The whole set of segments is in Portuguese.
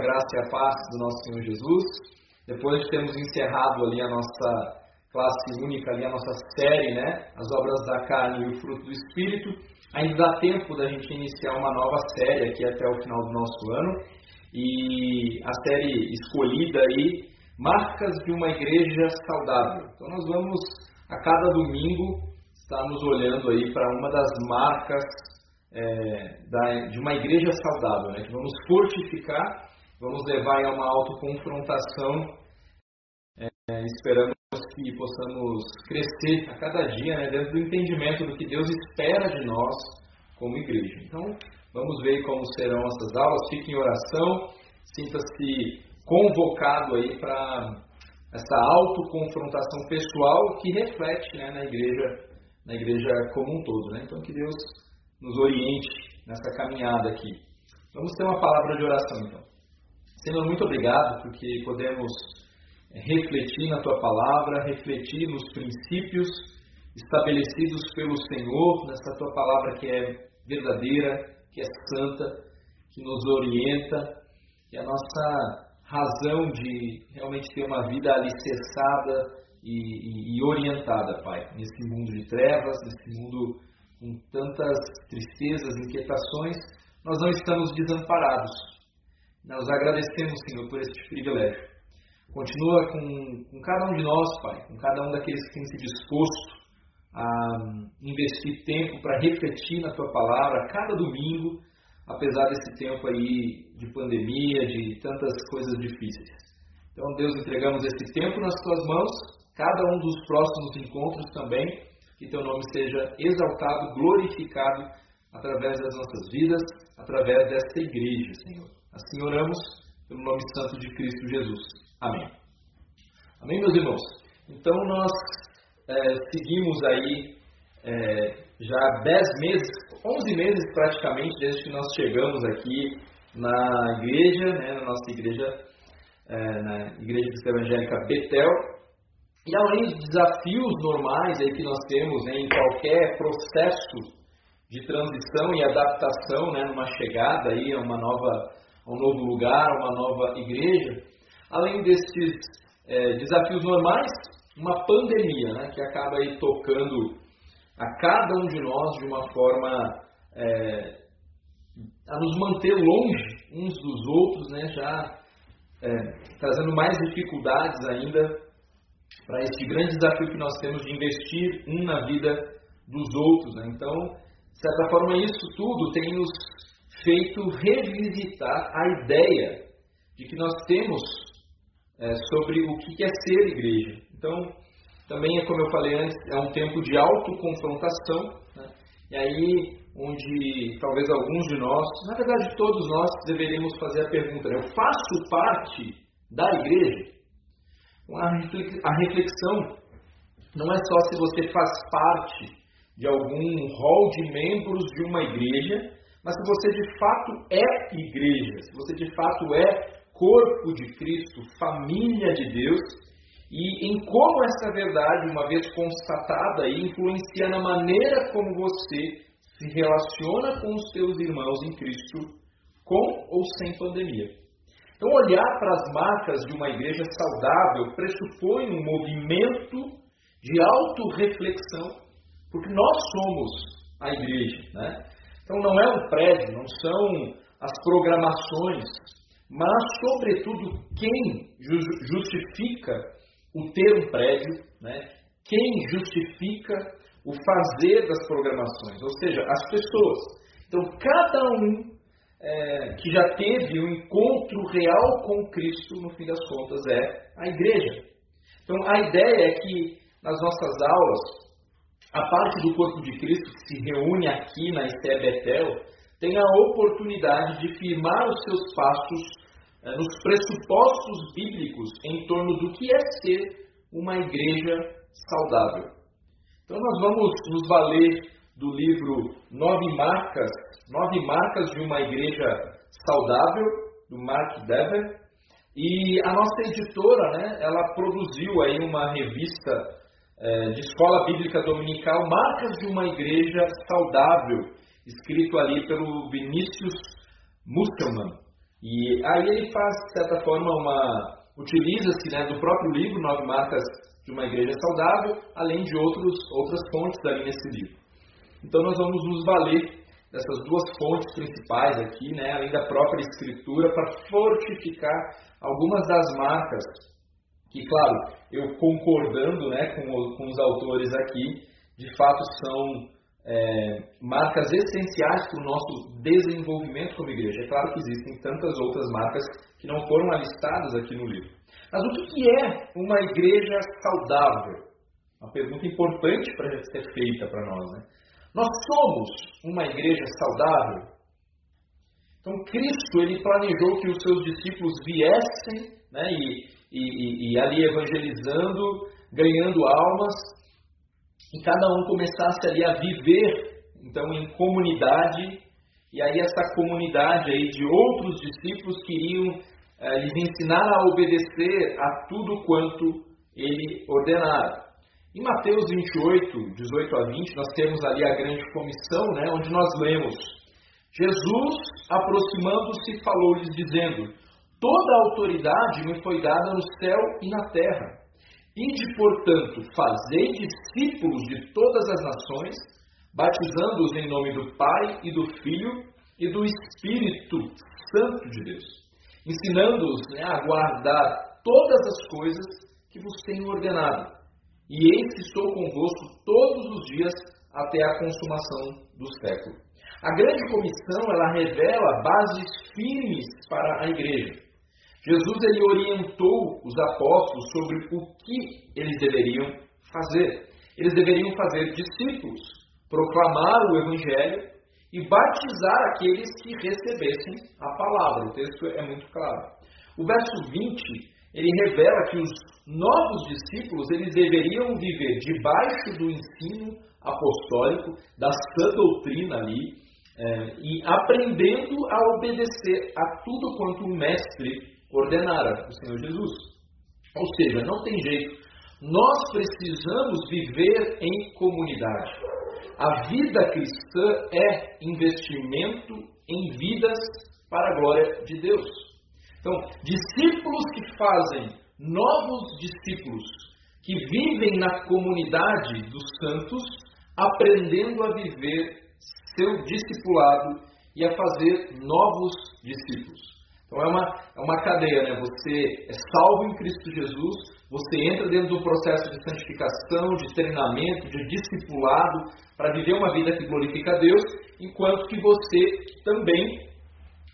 graça e a paz do nosso Senhor Jesus. Depois de termos encerrado ali a nossa classe única, ali a nossa série, né? As obras da carne e o fruto do Espírito, ainda dá tempo da gente iniciar uma nova série aqui até o final do nosso ano. E a série escolhida aí, Marcas de uma Igreja Saudável. Então nós vamos, a cada domingo, estarmos olhando aí para uma das marcas é, da, de uma igreja saudável, né? que vamos fortificar, vamos levar a uma autoconfrontação, é, esperamos que possamos crescer a cada dia né? dentro do entendimento do que Deus espera de nós como igreja. Então, vamos ver como serão essas aulas, fique em oração, sinta-se convocado aí para essa autoconfrontação pessoal que reflete né, na igreja na igreja como um todo. Né? Então, que Deus nos oriente nessa caminhada aqui. Vamos ter uma palavra de oração então. Senhor, muito obrigado porque podemos é, refletir na tua palavra, refletir nos princípios estabelecidos pelo Senhor, nessa tua palavra que é verdadeira, que é santa, que nos orienta, que é a nossa razão de realmente ter uma vida alicerçada e, e, e orientada, Pai, nesse mundo de trevas, nesse mundo com tantas tristezas, inquietações, nós não estamos desamparados. Nós agradecemos, Senhor, por este privilégio. Continua com, com cada um de nós, Pai, com cada um daqueles que tem se disposto a investir tempo para refletir na Tua palavra cada domingo, apesar desse tempo aí de pandemia, de tantas coisas difíceis. Então, Deus, entregamos esse tempo nas Tuas mãos, cada um dos próximos encontros também que teu nome seja exaltado, glorificado através das nossas vidas, através desta igreja, Senhor. Assim oramos pelo nome santo de Cristo Jesus. Amém. Amém, meus irmãos? Então nós é, seguimos aí é, já 10 meses, 11 meses praticamente, desde que nós chegamos aqui na igreja, né, na nossa igreja, é, na Igreja Cristã Evangélica Betel, e além dos desafios normais aí que nós temos né, em qualquer processo de transição e adaptação, né, numa chegada aí a uma nova, a um novo lugar, a uma nova igreja, além desses é, desafios normais, uma pandemia, né, que acaba aí tocando a cada um de nós de uma forma é, a nos manter longe uns dos outros, né, já é, trazendo mais dificuldades ainda para este grande desafio que nós temos de investir um na vida dos outros. Né? Então, de certa forma, isso tudo tem nos feito revisitar a ideia de que nós temos é, sobre o que é ser igreja. Então, também é como eu falei antes, é um tempo de autoconfrontação, né? e aí onde talvez alguns de nós, na verdade todos nós, deveríamos fazer a pergunta: né? eu faço parte da igreja? a reflexão não é só se você faz parte de algum hall de membros de uma igreja, mas se você de fato é igreja, se você de fato é corpo de Cristo, família de Deus, e em como essa verdade, uma vez constatada, influencia na maneira como você se relaciona com os seus irmãos em Cristo, com ou sem pandemia. Então, olhar para as marcas de uma igreja saudável pressupõe um movimento de autorreflexão, porque nós somos a igreja. Né? Então, não é um prédio, não são as programações, mas, sobretudo, quem justifica o ter um prédio, né? quem justifica o fazer das programações, ou seja, as pessoas. Então, cada um é, que já teve um encontro real com Cristo, no fim das contas, é a igreja. Então, a ideia é que nas nossas aulas, a parte do corpo de Cristo que se reúne aqui na Esté Betel tenha a oportunidade de firmar os seus passos é, nos pressupostos bíblicos em torno do que é ser uma igreja saudável. Então, nós vamos nos valer do livro Nove Marcas, Nove Marcas de uma Igreja Saudável, do Mark Dever. E a nossa editora, né, ela produziu aí uma revista de escola bíblica dominical, Marcas de uma Igreja Saudável, escrito ali pelo Vinícius Muskelman. E aí ele faz, de certa forma, uma. utiliza-se né, do próprio livro, Nove Marcas de uma Igreja Saudável, além de outros, outras fontes ali nesse livro. Então nós vamos nos valer dessas duas fontes principais aqui, né, além da própria Escritura, para fortificar algumas das marcas que, claro, eu concordando né, com, com os autores aqui, de fato são é, marcas essenciais para o nosso desenvolvimento como igreja. É claro que existem tantas outras marcas que não foram alistadas aqui no livro. Mas o que é uma igreja saudável? Uma pergunta importante para ser feita para nós. Né? Nós somos uma igreja saudável? Então Cristo ele planejou que os seus discípulos viessem né, e, e, e, e ali evangelizando, ganhando almas, e cada um começasse ali a viver, então, em comunidade, e aí essa comunidade aí de outros discípulos queriam eh, lhes ensinar a obedecer a tudo quanto ele ordenara. Em Mateus 28, 18 a 20, nós temos ali a grande comissão, né, onde nós lemos: Jesus, aproximando-se, falou-lhes, dizendo: Toda a autoridade me foi dada no céu e na terra. Ide, portanto, fazei discípulos de todas as nações, batizando-os em nome do Pai e do Filho e do Espírito Santo de Deus, ensinando-os né, a guardar todas as coisas que vos tenho ordenado. E eis que estou convosco todos os dias até a consumação do século. A grande comissão ela revela bases firmes para a igreja. Jesus ele orientou os apóstolos sobre o que eles deveriam fazer. Eles deveriam fazer discípulos, proclamar o evangelho e batizar aqueles que recebessem a palavra. O texto é muito claro. O verso 20, ele revela que os novos discípulos, eles deveriam viver debaixo do ensino apostólico, da sã doutrina ali, é, e aprendendo a obedecer a tudo quanto o mestre ordenara, o Senhor Jesus. Ou seja, não tem jeito. Nós precisamos viver em comunidade. A vida cristã é investimento em vidas para a glória de Deus. Então, discípulos que fazem novos discípulos, que vivem na comunidade dos santos, aprendendo a viver seu discipulado e a fazer novos discípulos. Então é uma, é uma cadeia, né? Você é salvo em Cristo Jesus, você entra dentro do processo de santificação, de treinamento, de discipulado, para viver uma vida que glorifica a Deus, enquanto que você também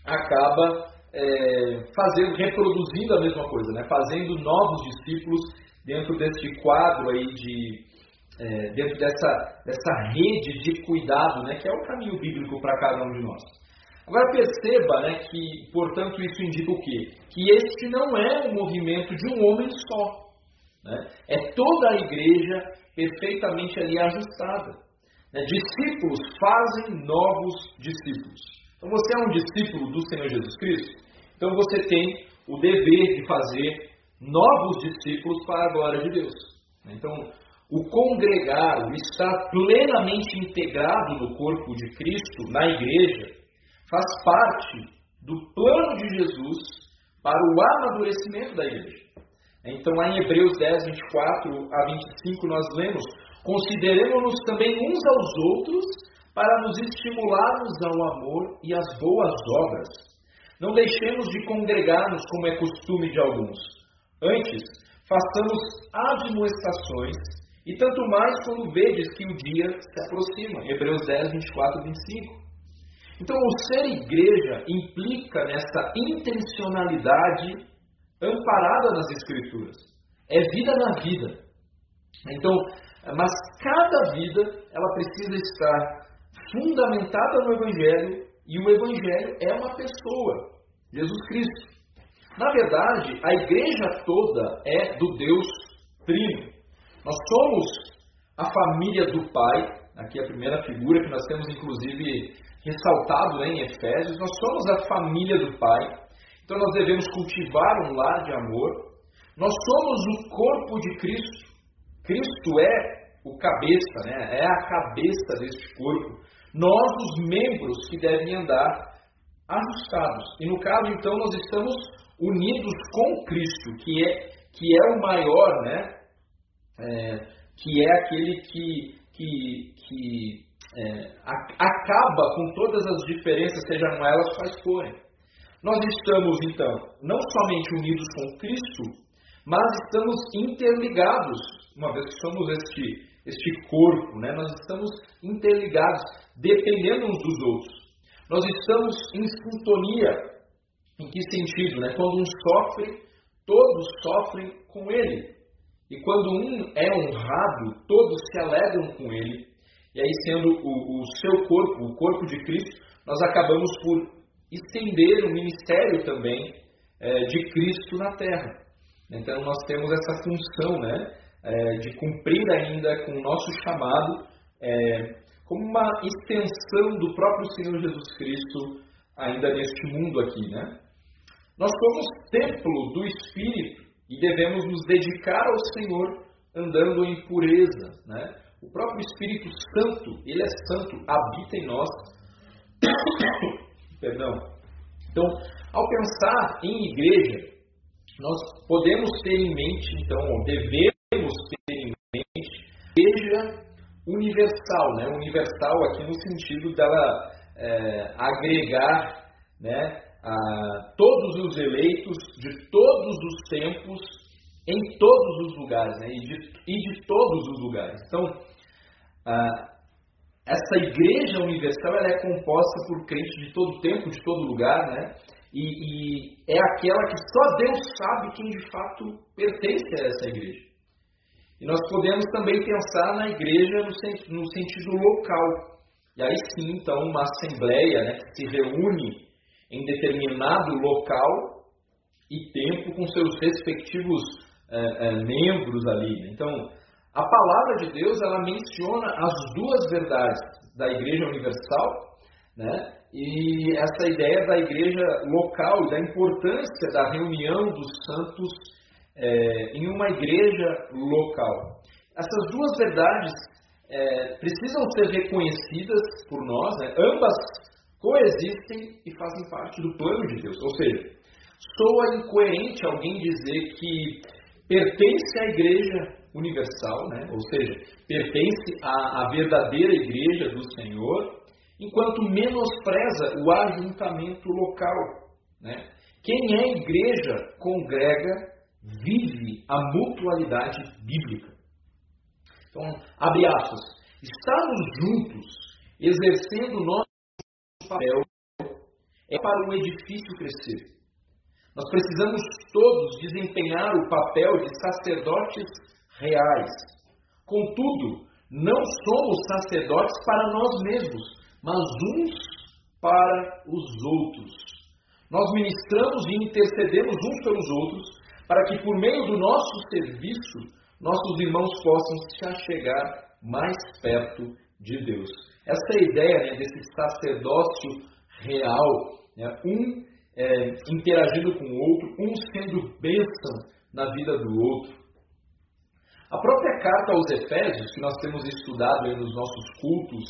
acaba é, fazendo, reproduzindo a mesma coisa, né? fazendo novos discípulos dentro deste quadro aí de, é, dentro dessa, dessa rede de cuidado, né? que é o caminho bíblico para cada um de nós. Agora perceba né, que, portanto, isso indica o quê? Que este não é um movimento de um homem só. Né? É toda a igreja perfeitamente ali ajustada. Né? Discípulos fazem novos discípulos. Então você é um discípulo do Senhor Jesus Cristo, então você tem o dever de fazer novos discípulos para a glória de Deus. Né? Então, o congregar, o estar plenamente integrado no corpo de Cristo, na igreja, faz parte do plano de Jesus para o amadurecimento da igreja. Então, lá em Hebreus 10, 24 a 25, nós lemos: Consideremos-nos também uns aos outros para nos estimularmos ao amor e às boas obras. Não deixemos de congregar-nos como é costume de alguns. Antes, façamos admoestações, e tanto mais quando vedes que o dia se aproxima. Hebreus 10, 24 e 25. Então, o ser igreja implica nessa intencionalidade amparada nas Escrituras. É vida na vida. Então, mas cada vida ela precisa estar fundamentada no Evangelho e o Evangelho é uma pessoa, Jesus Cristo. Na verdade, a igreja toda é do Deus Trino. Nós somos a família do Pai, aqui é a primeira figura que nós temos inclusive ressaltado em Efésios, nós somos a família do Pai, então nós devemos cultivar um lar de amor. Nós somos o corpo de Cristo. Cristo é o cabeça, né? é a cabeça deste corpo. Nós, os membros que devem andar ajustados. E no caso, então, nós estamos unidos com Cristo, que é, que é o maior, né? É, que é aquele que, que, que é, acaba com todas as diferenças, sejam elas quais forem. Nós estamos, então, não somente unidos com Cristo, mas estamos interligados, uma vez que somos este, este corpo, né? nós estamos interligados, dependendo uns dos outros. Nós estamos em sintonia. Em que sentido? Né? Quando um sofre, todos sofrem com ele. E quando um é honrado, todos se alegram com ele. E aí, sendo o, o seu corpo, o corpo de Cristo, nós acabamos por estender o ministério também é, de Cristo na terra. Então, nós temos essa função né, é, de cumprir ainda com o nosso chamado é, como uma extensão do próprio Senhor Jesus Cristo ainda neste mundo aqui. Né? Nós somos templo do Espírito e devemos nos dedicar ao Senhor andando em pureza. Né? O próprio Espírito Santo, ele é santo, habita em nós. Perdão. Então, ao pensar em igreja, nós podemos ter em mente, então, devemos ter em mente, igreja universal, né? Universal aqui no sentido dela é, agregar, né? A todos os eleitos de todos os tempos em todos os lugares, né? E de, e de todos os lugares. Então, essa igreja universal ela é composta por crentes de todo tempo, de todo lugar, né? E, e, é aquela que só Deus sabe quem de fato pertence a essa igreja. E nós podemos também pensar na igreja no, no sentido local. E aí sim, então, uma assembleia né, que se reúne em determinado local e tempo com seus respectivos é, é, membros ali. Né? Então, a palavra de Deus ela menciona as duas verdades da Igreja Universal, né? E essa ideia da igreja local e da importância da reunião dos santos é, em uma igreja local. Essas duas verdades é, precisam ser reconhecidas por nós, né? ambas coexistem e fazem parte do plano de Deus. Ou seja, soa incoerente alguém dizer que pertence à igreja universal, né? ou seja, pertence à, à verdadeira igreja do Senhor, enquanto menospreza o ajuntamento local. Né? Quem é igreja congrega, vive a mutualidade bíblica. Então, abre aspas. Estarmos juntos, exercendo nosso papel, é para o edifício crescer. Nós precisamos todos desempenhar o papel de sacerdotes reais. Contudo, não somos sacerdotes para nós mesmos, mas uns para os outros. Nós ministramos e intercedemos uns pelos outros, para que por meio do nosso serviço, nossos irmãos possam se achegar mais perto de Deus. Essa ideia né, desse sacerdócio real, né, um é, interagindo com o outro, um sendo bênção na vida do outro. A própria carta aos Efésios, que nós temos estudado nos nossos cultos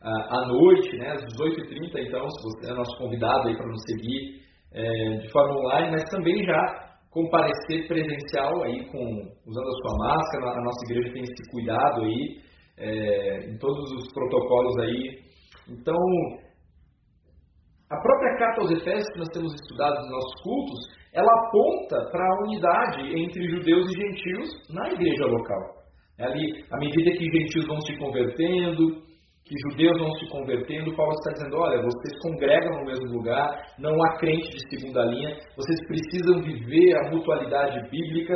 à noite, né, às 18h30, então, se você é nosso convidado para nos seguir é, de forma online, mas também já comparecer presencial aí com usando a sua máscara, a nossa igreja tem esse cuidado aí é, em todos os protocolos aí. Então, a própria carta aos Efésios que nós temos estudado nos nossos cultos, ela aponta para a unidade entre judeus e gentios na igreja local. É ali, à medida que gentios vão se convertendo, que judeus vão se convertendo, Paulo está dizendo: olha, vocês congregam no mesmo lugar, não há crente de segunda linha, vocês precisam viver a mutualidade bíblica,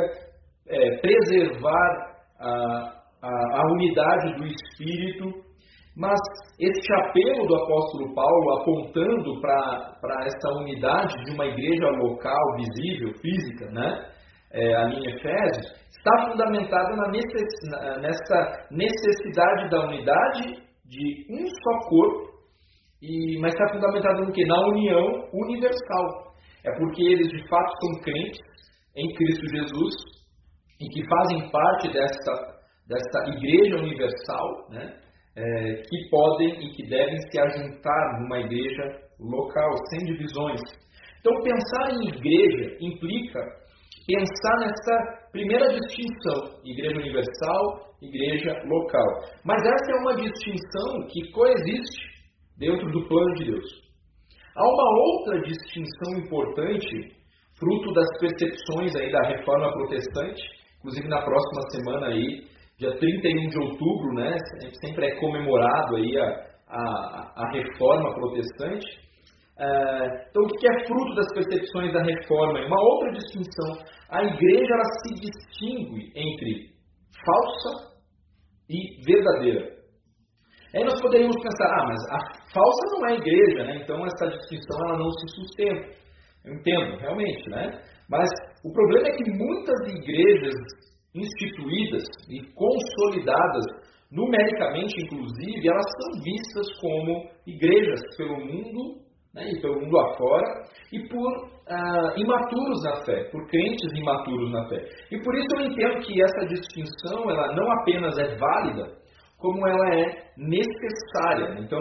é, preservar a, a, a unidade do Espírito. Mas este apelo do apóstolo Paulo apontando para essa unidade de uma igreja local, visível, física, né? É, ali em Efésios, está fundamentado na necess, nessa necessidade da unidade de um só corpo, e, mas está fundamentado no que? Na união universal. É porque eles de fato são crentes em Cristo Jesus e que fazem parte desta, desta igreja universal, né? É, que podem e que devem se ajuntar numa igreja local, sem divisões. Então, pensar em igreja implica pensar nessa primeira distinção: igreja universal, igreja local. Mas essa é uma distinção que coexiste dentro do plano de Deus. Há uma outra distinção importante, fruto das percepções aí da reforma protestante, inclusive na próxima semana aí, dia 31 de outubro, né, sempre é comemorado aí a, a, a reforma protestante. É, então, o que é fruto das percepções da reforma? Uma outra distinção. A igreja ela se distingue entre falsa e verdadeira. Aí nós poderíamos pensar, ah, mas a falsa não é igreja, né? então essa distinção ela não se sustenta. Eu entendo, realmente, né? Mas o problema é que muitas igrejas instituídas e consolidadas, numericamente inclusive, elas são vistas como igrejas pelo mundo né, e pelo mundo afora, e por ah, imaturos na fé, por crentes imaturos na fé. E por isso eu entendo que essa distinção ela não apenas é válida, como ela é necessária. Então,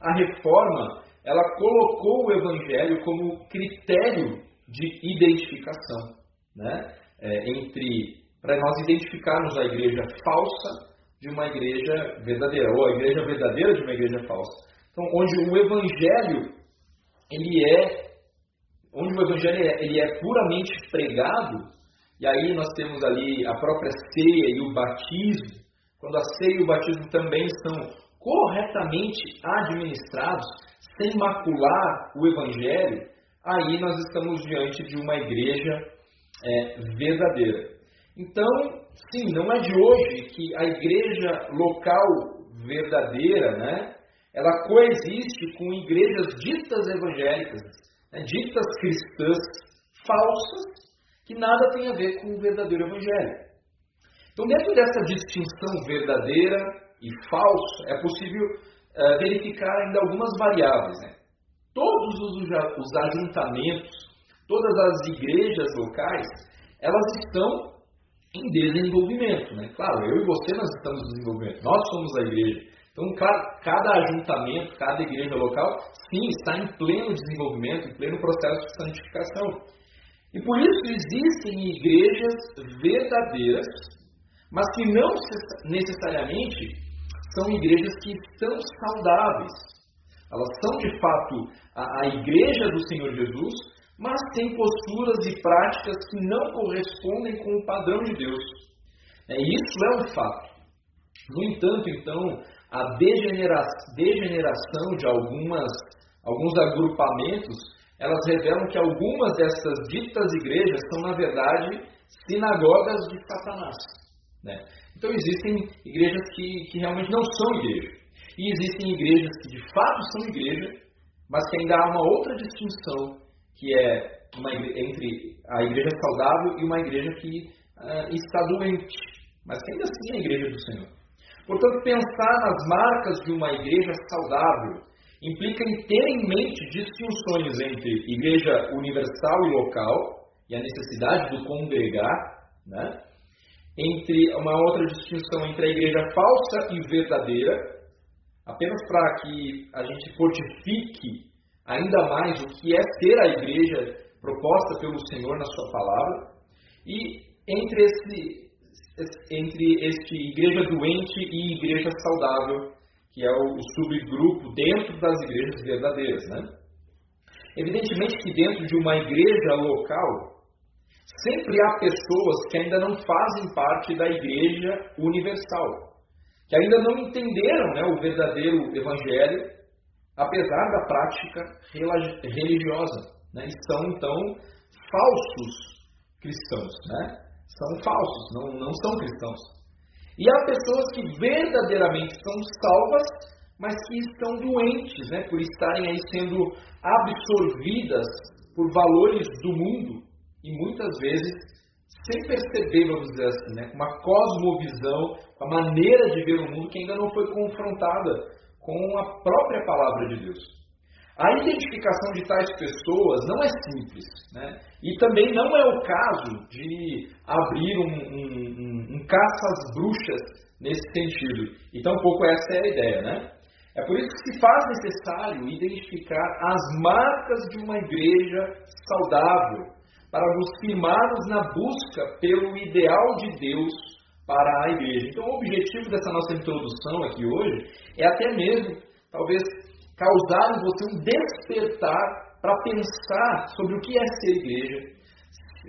a reforma ela colocou o evangelho como critério de identificação, né, é, entre para nós identificarmos a igreja falsa de uma igreja verdadeira, ou a igreja verdadeira de uma igreja falsa. Então, onde o evangelho ele é onde o evangelho é, ele é puramente pregado, e aí nós temos ali a própria ceia e o batismo, quando a ceia e o batismo também são corretamente administrados, sem macular o evangelho, aí nós estamos diante de uma igreja é, verdadeira. Então, sim, não é de hoje que a igreja local verdadeira, né, ela coexiste com igrejas ditas evangélicas, né, ditas cristãs falsas, que nada tem a ver com o verdadeiro evangelho. Então, dentro dessa distinção verdadeira e falsa, é possível uh, verificar ainda algumas variáveis. Né? Todos os, os ajuntamentos, todas as igrejas locais, elas estão em desenvolvimento. Né? Claro, eu e você nós estamos em desenvolvimento, nós somos a igreja. Então, cada ajuntamento, cada igreja local, sim, está em pleno desenvolvimento, em pleno processo de santificação. E por isso existem igrejas verdadeiras, mas que não necessariamente são igrejas que estão saudáveis. Elas são de fato a, a igreja do Senhor Jesus, mas têm posturas e práticas que não correspondem com o padrão de Deus. É, isso é um fato. No entanto, então, a degeneração de algumas, alguns agrupamentos, elas revelam que algumas dessas ditas igrejas são, na verdade, sinagogas de Satanás. Né? Então, existem igrejas que, que realmente não são igreja. E existem igrejas que, de fato, são igreja, mas que ainda há uma outra distinção, que é uma igreja, entre a igreja saudável e uma igreja que uh, está doente, mas que ainda assim é a igreja do Senhor. Portanto, pensar nas marcas de uma igreja saudável implica em ter em mente distinções entre igreja universal e local, e a necessidade do congregar, né? entre uma outra distinção entre a igreja falsa e verdadeira, apenas para que a gente fortifique ainda mais o que é ser a igreja proposta pelo Senhor na sua palavra, e entre esse, entre este igreja doente e igreja saudável, que é o, subgrupo dentro das igrejas verdadeiras. Né? Evidentemente que dentro de uma igreja local, sempre há pessoas que ainda não fazem parte da igreja universal, que ainda não entenderam né, o verdadeiro evangelho, apesar da prática religiosa. Né, e são, então, falsos cristãos. Né? são falsos, não, não são cristãos. E há pessoas que verdadeiramente são salvas, mas que estão doentes, né, por estarem aí sendo absorvidas por valores do mundo e muitas vezes sem perceber, vamos dizer assim, né, uma cosmovisão, a maneira de ver o mundo que ainda não foi confrontada com a própria palavra de Deus. A identificação de tais pessoas não é simples, né? E também não é o caso de abrir um, um, um, um caça às bruxas nesse sentido. E tampouco essa é a ideia, né? É por isso que se faz necessário identificar as marcas de uma igreja saudável, para nos firmarmos na busca pelo ideal de Deus para a igreja. Então, o objetivo dessa nossa introdução aqui hoje é até mesmo, talvez, causar em você um despertar para pensar sobre o que é ser igreja,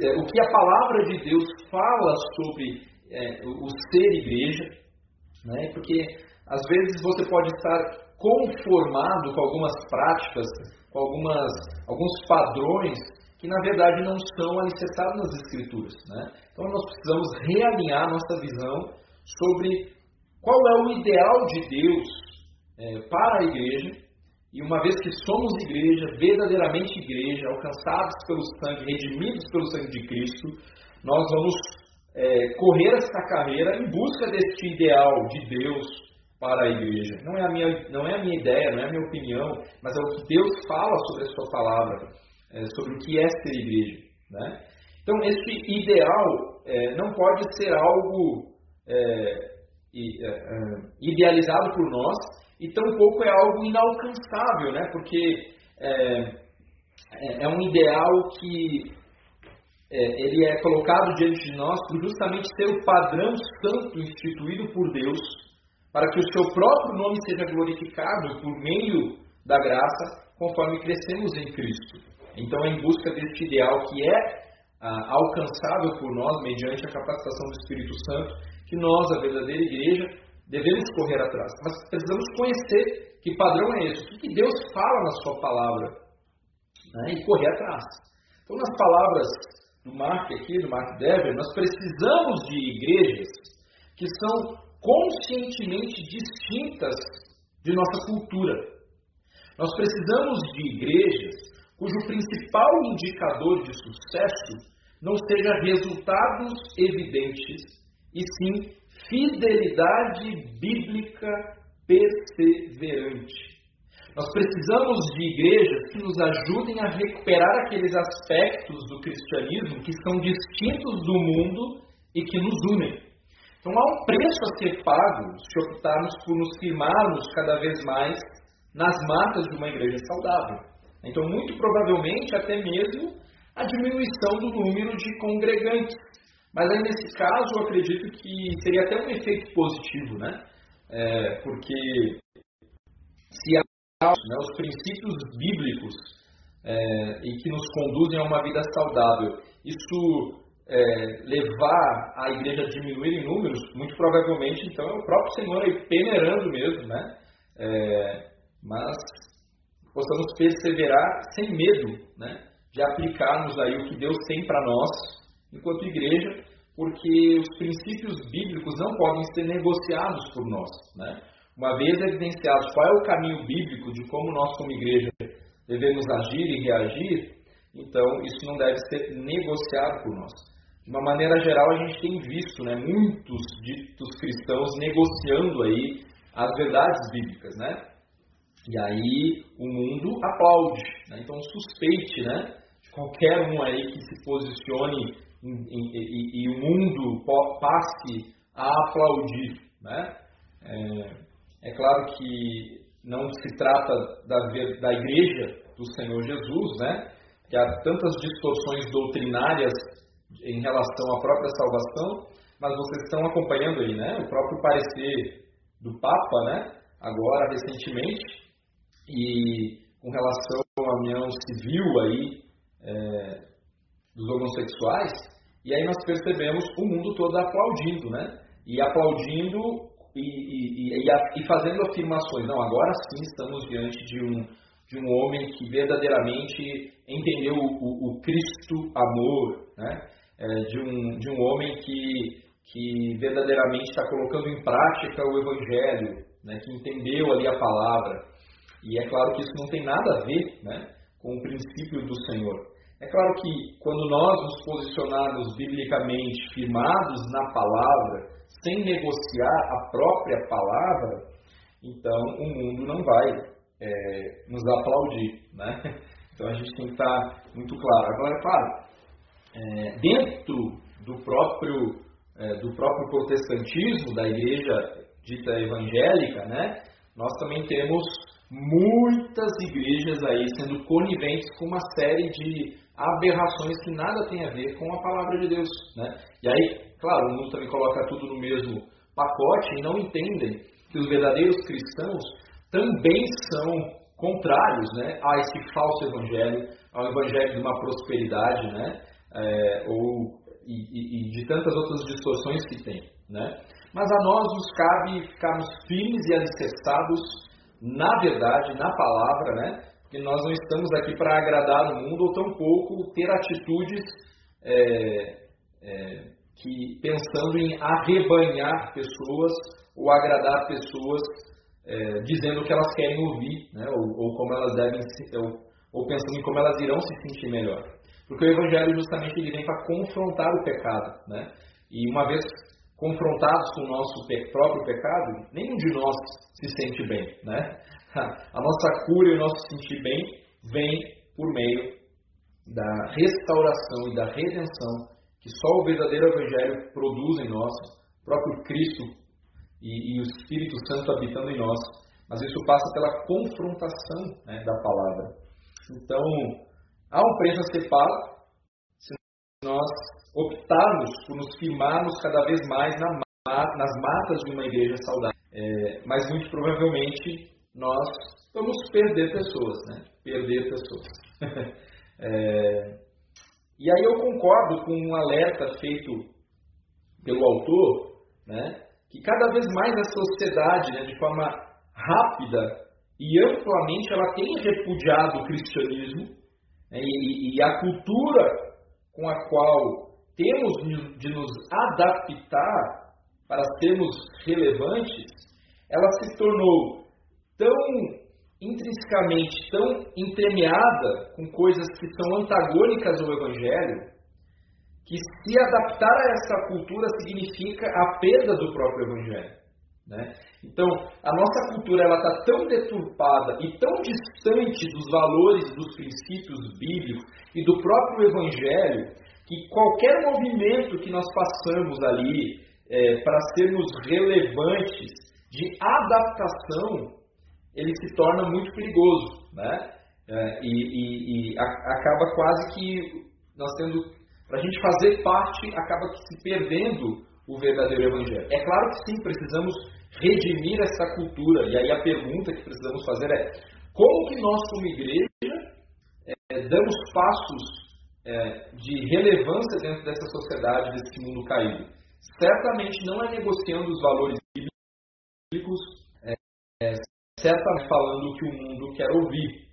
é, o que a palavra de Deus fala sobre é, o ser igreja, né? porque às vezes você pode estar conformado com algumas práticas, com algumas, alguns padrões que na verdade não são alicerçados nas Escrituras. Né? Então nós precisamos realinhar nossa visão sobre qual é o ideal de Deus é, para a igreja e uma vez que somos igreja, verdadeiramente igreja, alcançados pelo sangue, redimidos pelo sangue de Cristo, nós vamos é, correr essa carreira em busca deste ideal de Deus para a igreja. Não é a minha, não é a minha ideia, não é a minha opinião, mas é o que Deus fala sobre a sua palavra, é, sobre o que é ser igreja. Né? Então, este ideal é, não pode ser algo é, é, idealizado por nós, e tampouco é algo inalcançável, né? porque é, é, é um ideal que é, ele é colocado diante de nós por justamente ser o padrão santo instituído por Deus, para que o seu próprio nome seja glorificado por meio da graça, conforme crescemos em Cristo. Então, é em busca deste ideal que é ah, alcançável por nós, mediante a capacitação do Espírito Santo, que nós, a verdadeira igreja, devemos correr atrás. Mas precisamos conhecer que padrão é esse, o que Deus fala na Sua palavra, né, e correr atrás. Então, nas palavras do Mark aqui, do Mark Dever, nós precisamos de igrejas que são conscientemente distintas de nossa cultura. Nós precisamos de igrejas cujo principal indicador de sucesso não seja resultados evidentes, e sim fidelidade bíblica perseverante. Nós precisamos de igrejas que nos ajudem a recuperar aqueles aspectos do cristianismo que são distintos do mundo e que nos unem. Então há um preço a ser pago se optarmos por nos firmarmos cada vez mais nas marcas de uma igreja saudável. Então, muito provavelmente, até mesmo a diminuição do número de congregantes. Mas aí, nesse caso, eu acredito que seria até um efeito positivo, né? É, porque se há né, os princípios bíblicos é, e que nos conduzem a uma vida saudável, isso é, levar a igreja a diminuir em números, muito provavelmente, então, é o próprio Senhor aí peneirando mesmo, né? É, mas possamos perseverar sem medo, né? De aplicarmos aí o que Deus tem para nós enquanto igreja, porque os princípios bíblicos não podem ser negociados por nós. Né? Uma vez evidenciados qual é o caminho bíblico de como nós, como igreja, devemos agir e reagir, então isso não deve ser negociado por nós. De uma maneira geral, a gente tem visto né, muitos ditos cristãos negociando aí as verdades bíblicas, né? E aí o mundo aplaude. Né? Então suspeite, né? De qualquer um aí que se posicione e, e, e o mundo passe a aplaudir. Né? É, é, claro que não se trata da, da igreja do Senhor Jesus, né? que há tantas distorções doutrinárias em relação à própria salvação, mas vocês estão acompanhando aí, né? O próprio parecer do Papa, né? Agora, recentemente, e com relação à união civil aí, é, dos homossexuais, e aí nós percebemos o mundo todo aplaudindo, né? E aplaudindo e, e, e, e fazendo afirmações. Não, agora sim estamos diante de um, de um homem que verdadeiramente entendeu o, o, o Cristo amor, né? É, de, um, de um homem que, que verdadeiramente está colocando em prática o Evangelho, né? que entendeu ali a palavra. E é claro que isso não tem nada a ver né? com o princípio do Senhor. É claro que quando nós nos posicionarmos biblicamente, firmados na palavra, sem negociar a própria palavra, então o mundo não vai é, nos aplaudir. Né? Então a gente tem que estar muito claro. Agora, é claro, é, dentro do próprio, é, do próprio protestantismo, da igreja dita evangélica, né, nós também temos muitas igrejas aí sendo coniventes com uma série de aberrações que nada tem a ver com a palavra de Deus. Né? E aí, claro, o mundo também coloca tudo no mesmo pacote e não entendem que os verdadeiros cristãos também são contrários né, a esse falso evangelho, ao evangelho de uma prosperidade, né, é, ou, e, e, de tantas outras distorções que tem. Né? Mas a nós nos cabe ficarmos firmes e alicerçados na verdade, na palavra, né? Porque nós não estamos aqui para agradar o mundo ou tampouco ter atitudes é, é, que pensando em arrebanhar pessoas ou agradar pessoas é, dizendo o que elas querem ouvir, né? ou, ou como elas devem ou, ou pensando em como elas irão se sentir melhor. Porque o Evangelho justamente ele vem para confrontar o pecado, né? E uma vez confrontados com o nosso próprio pecado, nenhum de nós se sente bem, né? A nossa cura e o nosso sentir bem vem por meio da restauração e da redenção que só o verdadeiro Evangelho produz em nós, o próprio Cristo e, e o Espírito Santo habitando em nós. Mas isso passa pela confrontação né, da palavra. Então, há um preço a ser pago se nós optarmos por nos firmarmos cada vez mais na, nas matas de uma igreja saudável. É, mas muito provavelmente nós vamos perder pessoas, né? Perder pessoas. é, e aí eu concordo com um alerta feito pelo autor, né? Que cada vez mais a sociedade, né, de forma rápida e amplamente, ela tem repudiado o cristianismo né, e, e a cultura com a qual temos de nos adaptar para sermos relevantes, ela se tornou tão intrinsecamente, tão entremeada com coisas que são antagônicas ao Evangelho, que se adaptar a essa cultura significa a perda do próprio Evangelho. Né? Então, a nossa cultura está tão deturpada e tão distante dos valores, dos princípios bíblicos e do próprio Evangelho que qualquer movimento que nós façamos ali é, para sermos relevantes de adaptação, ele se torna muito perigoso, né? É, e, e, e a, acaba quase que nós tendo, para a gente fazer parte, acaba que se perdendo o verdadeiro evangelho. É claro que sim, precisamos redimir essa cultura. E aí a pergunta que precisamos fazer é: como que nós, como igreja, é, damos passos é, de relevância dentro dessa sociedade, desse mundo caído? Certamente não é negociando os valores bíblicos, é, é, certamente falando o que o mundo quer ouvir.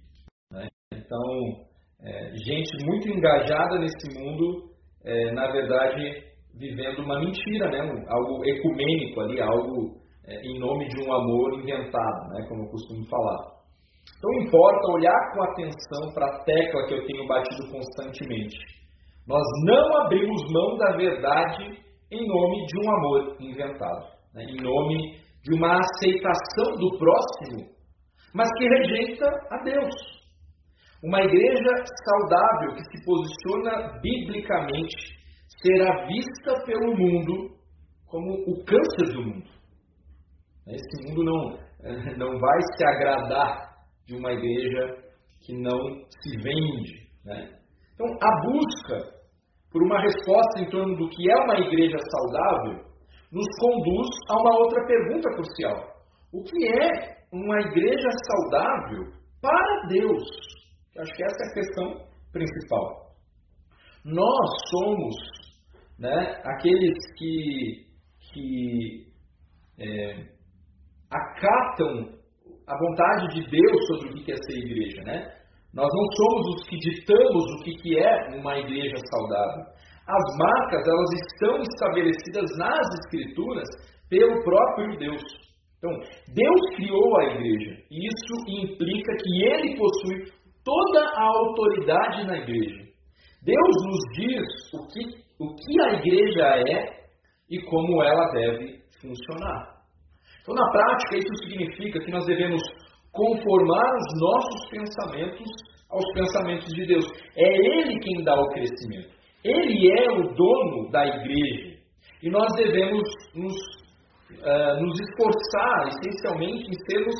Né? Então, é, gente muito engajada nesse mundo, é, na verdade, vivendo uma mentira, né? algo ecumênico ali, algo é, em nome de um amor inventado, né? como eu costumo falar. Então importa olhar com atenção para a tecla que eu tenho batido constantemente. Nós não abrimos mão da verdade em nome de um amor inventado, né? em nome de uma aceitação do próximo, mas que rejeita a Deus. Uma igreja saudável que se posiciona biblicamente será vista pelo mundo como o câncer do mundo. Esse mundo não, não vai se agradar de uma igreja que não se vende. Né? Então, a busca por uma resposta em torno do que é uma igreja saudável nos conduz a uma outra pergunta crucial: o que é uma igreja saudável para Deus? Eu acho que essa é a questão principal. Nós somos né, aqueles que, que é, acatam a vontade de Deus sobre o que é ser igreja, né? Nós não somos os que ditamos o que é uma igreja saudável. As marcas, elas estão estabelecidas nas escrituras pelo próprio Deus. Então, Deus criou a igreja. E isso implica que ele possui toda a autoridade na igreja. Deus nos diz o que, o que a igreja é e como ela deve funcionar. Então, na prática, isso significa que nós devemos conformar os nossos pensamentos aos pensamentos de Deus. É Ele quem dá o crescimento. Ele é o dono da igreja. E nós devemos nos uh, nos esforçar essencialmente em sermos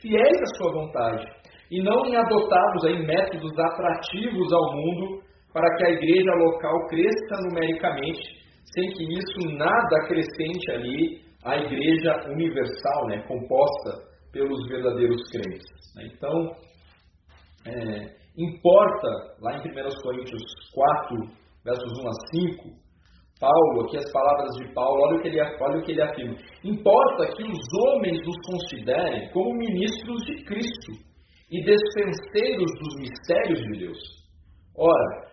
fiéis à sua vontade e não em adotarmos aí métodos atrativos ao mundo para que a igreja local cresça numericamente, sem que isso nada acrescente ali à igreja universal, né, composta pelos verdadeiros crentes. Né. Então, é, importa, lá em 1 Coríntios 4, versos 1 a 5, Paulo, aqui as palavras de Paulo, olha o que ele, olha o que ele afirma. Importa que os homens nos considerem como ministros de Cristo e dispenseiros dos mistérios de Deus. Ora,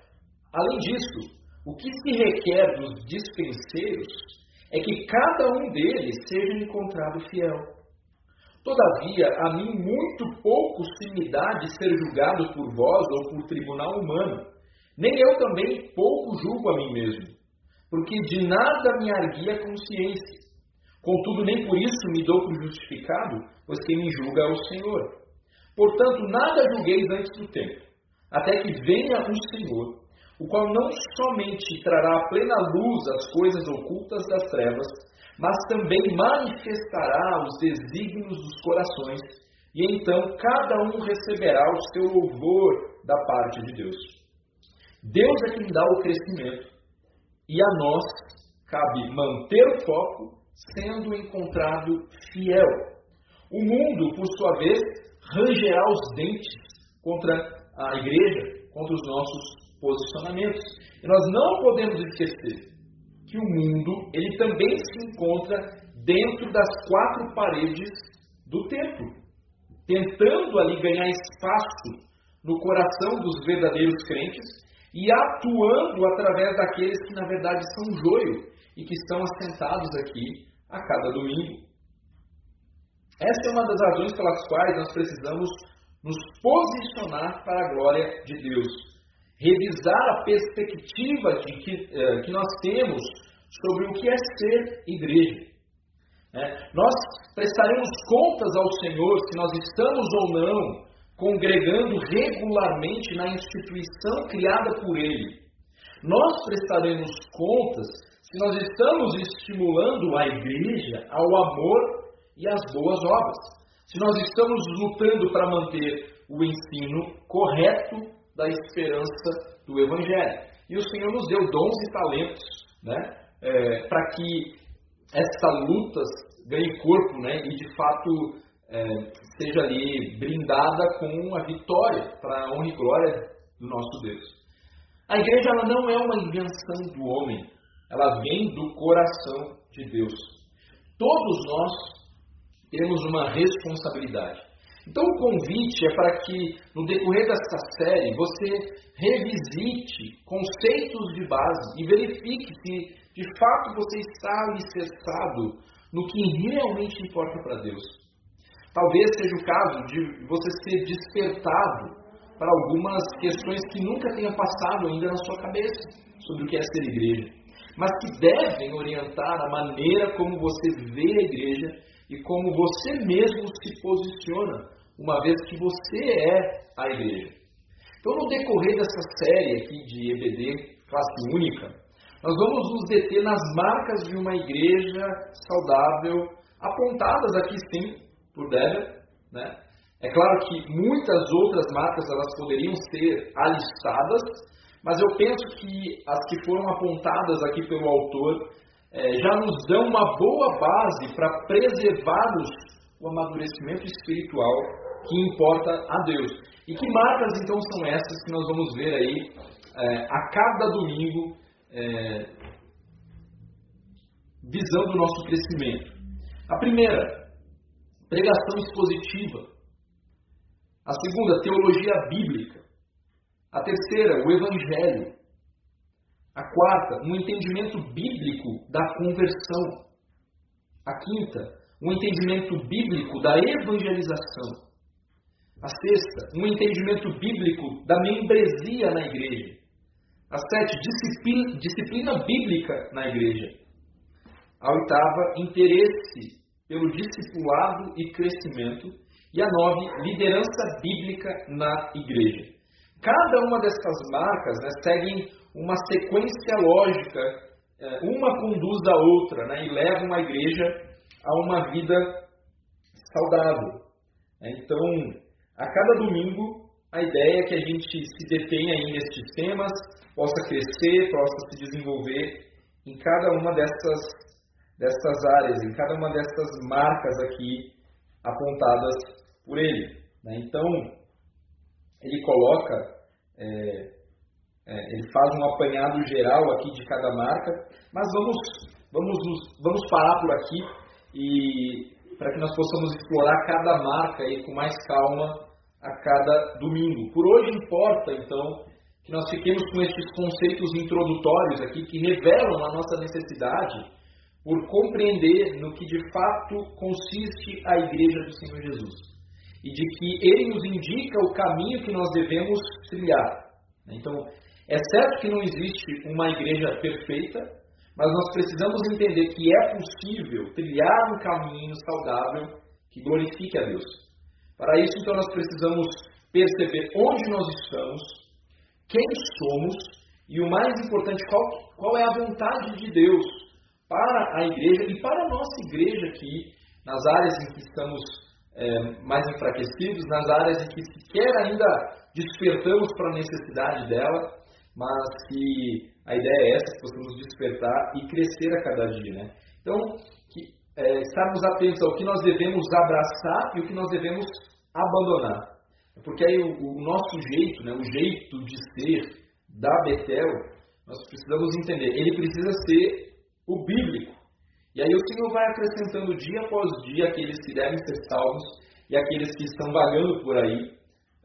além disso, o que se requer dos dispenseiros é que cada um deles seja encontrado fiel. Todavia, a mim muito pouco se me dá de ser julgado por vós ou por tribunal humano. Nem eu também pouco julgo a mim mesmo, porque de nada me arguia a consciência. Contudo, nem por isso me dou por justificado, pois quem me julga é o Senhor. Portanto, nada julgueis antes do tempo, até que venha o Senhor, o qual não somente trará a plena luz as coisas ocultas das trevas, mas também manifestará os desígnios dos corações, e então cada um receberá o seu louvor da parte de Deus. Deus é quem dá o crescimento, e a nós cabe manter o foco, sendo encontrado fiel. O mundo, por sua vez, rangerá os dentes contra a igreja, contra os nossos posicionamentos. E nós não podemos esquecer que o mundo ele também se encontra dentro das quatro paredes do templo, tentando ali ganhar espaço no coração dos verdadeiros crentes e atuando através daqueles que na verdade são joio e que estão assentados aqui a cada domingo. Essa é uma das razões pelas quais nós precisamos nos posicionar para a glória de Deus revisar a perspectiva de que, eh, que nós temos sobre o que é ser igreja. É, nós prestaremos contas ao Senhor se nós estamos ou não congregando regularmente na instituição criada por Ele. Nós prestaremos contas se nós estamos estimulando a igreja ao amor e às boas obras. Se nós estamos lutando para manter o ensino correto da esperança do Evangelho. E o Senhor nos deu dons e talentos né, é, para que essa luta ganhe corpo né, e, de fato, é, seja ali brindada com a vitória para a honra e glória do nosso Deus. A igreja ela não é uma invenção do homem, ela vem do coração de Deus. Todos nós temos uma responsabilidade. Então o convite é para que no decorrer desta série você revisite conceitos de base e verifique se de fato você está alicerçado no que realmente importa para Deus. Talvez seja o caso de você ser despertado para algumas questões que nunca tenha passado ainda na sua cabeça sobre o que é ser igreja, mas que devem orientar a maneira como você vê a igreja e como você mesmo se posiciona uma vez que você é a igreja. Então, no decorrer dessa série aqui de EBD, classe única, nós vamos nos deter nas marcas de uma igreja saudável, apontadas aqui sim por Deber, né? É claro que muitas outras marcas elas poderiam ser alistadas, mas eu penso que as que foram apontadas aqui pelo autor é, já nos dão uma boa base para preservarmos o amadurecimento espiritual que importa a Deus. E que marcas então são essas que nós vamos ver aí é, a cada domingo, é, visando o nosso crescimento? A primeira, pregação expositiva. A segunda, teologia bíblica. A terceira, o evangelho. A quarta, um entendimento bíblico da conversão. A quinta, um entendimento bíblico da evangelização. A sexta, um entendimento bíblico da membresia na igreja. A sete, disciplina, disciplina bíblica na igreja. A oitava, interesse pelo discipulado e crescimento. E a nove, liderança bíblica na igreja. Cada uma dessas marcas né, seguem uma sequência lógica, é, uma conduz a outra né, e levam a igreja a uma vida saudável. Então, a cada domingo, a ideia é que a gente se detenha aí nestes temas, possa crescer, possa se desenvolver em cada uma dessas, dessas áreas, em cada uma dessas marcas aqui apontadas por ele. Né? Então, ele coloca, é, é, ele faz um apanhado geral aqui de cada marca, mas vamos, vamos, vamos parar por aqui e para que nós possamos explorar cada marca aí com mais calma a cada domingo. Por hoje importa, então, que nós fiquemos com estes conceitos introdutórios aqui que revelam a nossa necessidade por compreender no que de fato consiste a Igreja do Senhor Jesus e de que Ele nos indica o caminho que nós devemos trilhar. Então, é certo que não existe uma igreja perfeita, mas nós precisamos entender que é possível trilhar um caminho saudável que glorifique a Deus. Para isso, então, nós precisamos perceber onde nós estamos, quem somos e o mais importante, qual, qual é a vontade de Deus para a igreja e para a nossa igreja aqui, nas áreas em que estamos é, mais enfraquecidos, nas áreas em que sequer ainda despertamos para a necessidade dela, mas que a ideia é essa, que possamos despertar e crescer a cada dia. Né? Então, é, estarmos atentos ao que nós devemos abraçar e o que nós devemos abandonar. Porque aí o, o nosso jeito, né, o jeito de ser da Betel, nós precisamos entender, ele precisa ser o bíblico. E aí o Senhor vai acrescentando dia após dia aqueles que devem ser salvos e aqueles que estão vagando por aí,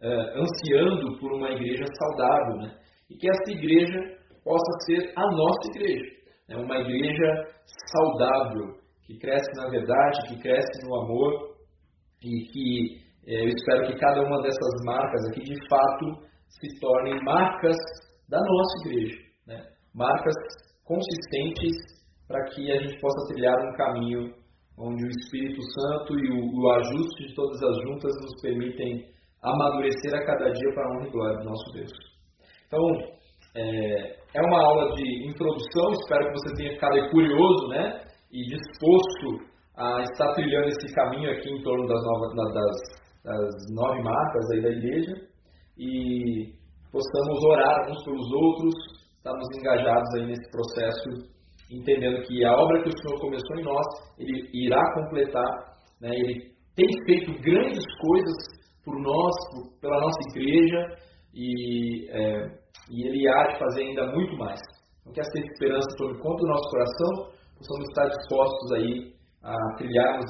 uh, ansiando por uma igreja saudável, né? E que essa igreja possa ser a nossa igreja, né? uma igreja saudável, que cresce na verdade, que cresce no amor e que eh, eu espero que cada uma dessas marcas aqui de fato se tornem marcas da nossa igreja, né? marcas consistentes para que a gente possa trilhar um caminho onde o Espírito Santo e o, o ajuste de todas as juntas nos permitem amadurecer a cada dia para a honra e glória do nosso Deus. Então, é, é uma aula de introdução, espero que você tenha ficado curioso né, e disposto a estar trilhando esse caminho aqui em torno das, novas, das, das nove marcas aí da igreja e possamos orar uns pelos outros, estamos engajados aí nesse processo entendendo que a obra que o Senhor começou em nós, Ele irá completar, né? Ele tem feito grandes coisas por nós, por, pela nossa igreja, e, é, e Ele há de fazer ainda muito mais. Então, que essa esperança tome conta do nosso coração, possamos estar dispostos aí a trilharmos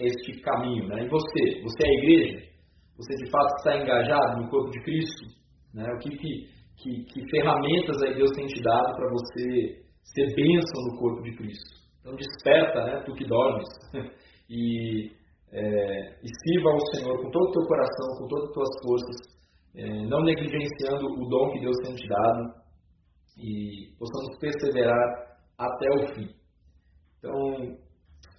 este, caminho. Né? E você, você é a igreja? Você de fato está engajado no corpo de Cristo? Né? O que, que, que, que ferramentas aí Deus tem te dado para você ser bênção no corpo de Cristo. Então desperta, né, tu que dormes, e, é, e sirva ao Senhor com todo o teu coração, com todas as tuas forças, é, não negligenciando o dom que Deus tem te dado, e possamos perseverar até o fim. Então,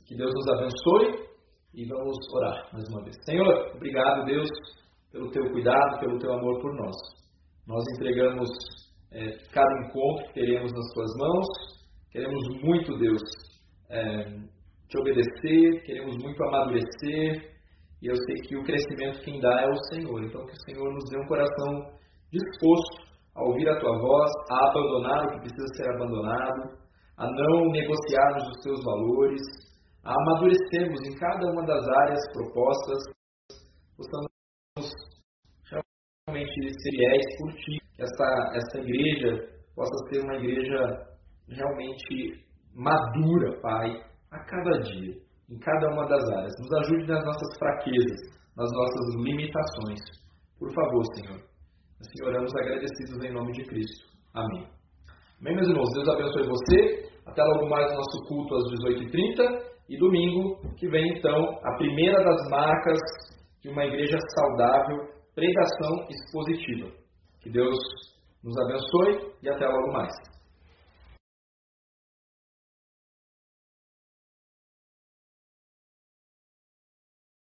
que Deus nos abençoe e vamos orar mais uma vez. Senhor, obrigado, Deus, pelo teu cuidado, pelo teu amor por nós. Nós entregamos é, cada encontro que teremos nas tuas mãos. Queremos muito, Deus, é, te obedecer, queremos muito amadurecer, e eu sei que o crescimento quem dá é o Senhor. Então, que o Senhor nos dê um coração disposto a ouvir a tua voz, a abandonar o que precisa ser abandonado, a não negociarmos os teus valores, a amadurecermos em cada uma das áreas propostas, possamos realmente ser fiéis por ti que essa, essa igreja possa ser uma igreja realmente madura, Pai, a cada dia, em cada uma das áreas. Nos ajude nas nossas fraquezas, nas nossas limitações. Por favor, Senhor. Assim oramos agradecidos em nome de Cristo. Amém. Amém, meus irmãos. Deus abençoe você. Até logo mais nosso culto às 18h30. E domingo que vem, então, a primeira das marcas de uma igreja saudável, pregação expositiva. Que Deus nos abençoe e até logo mais.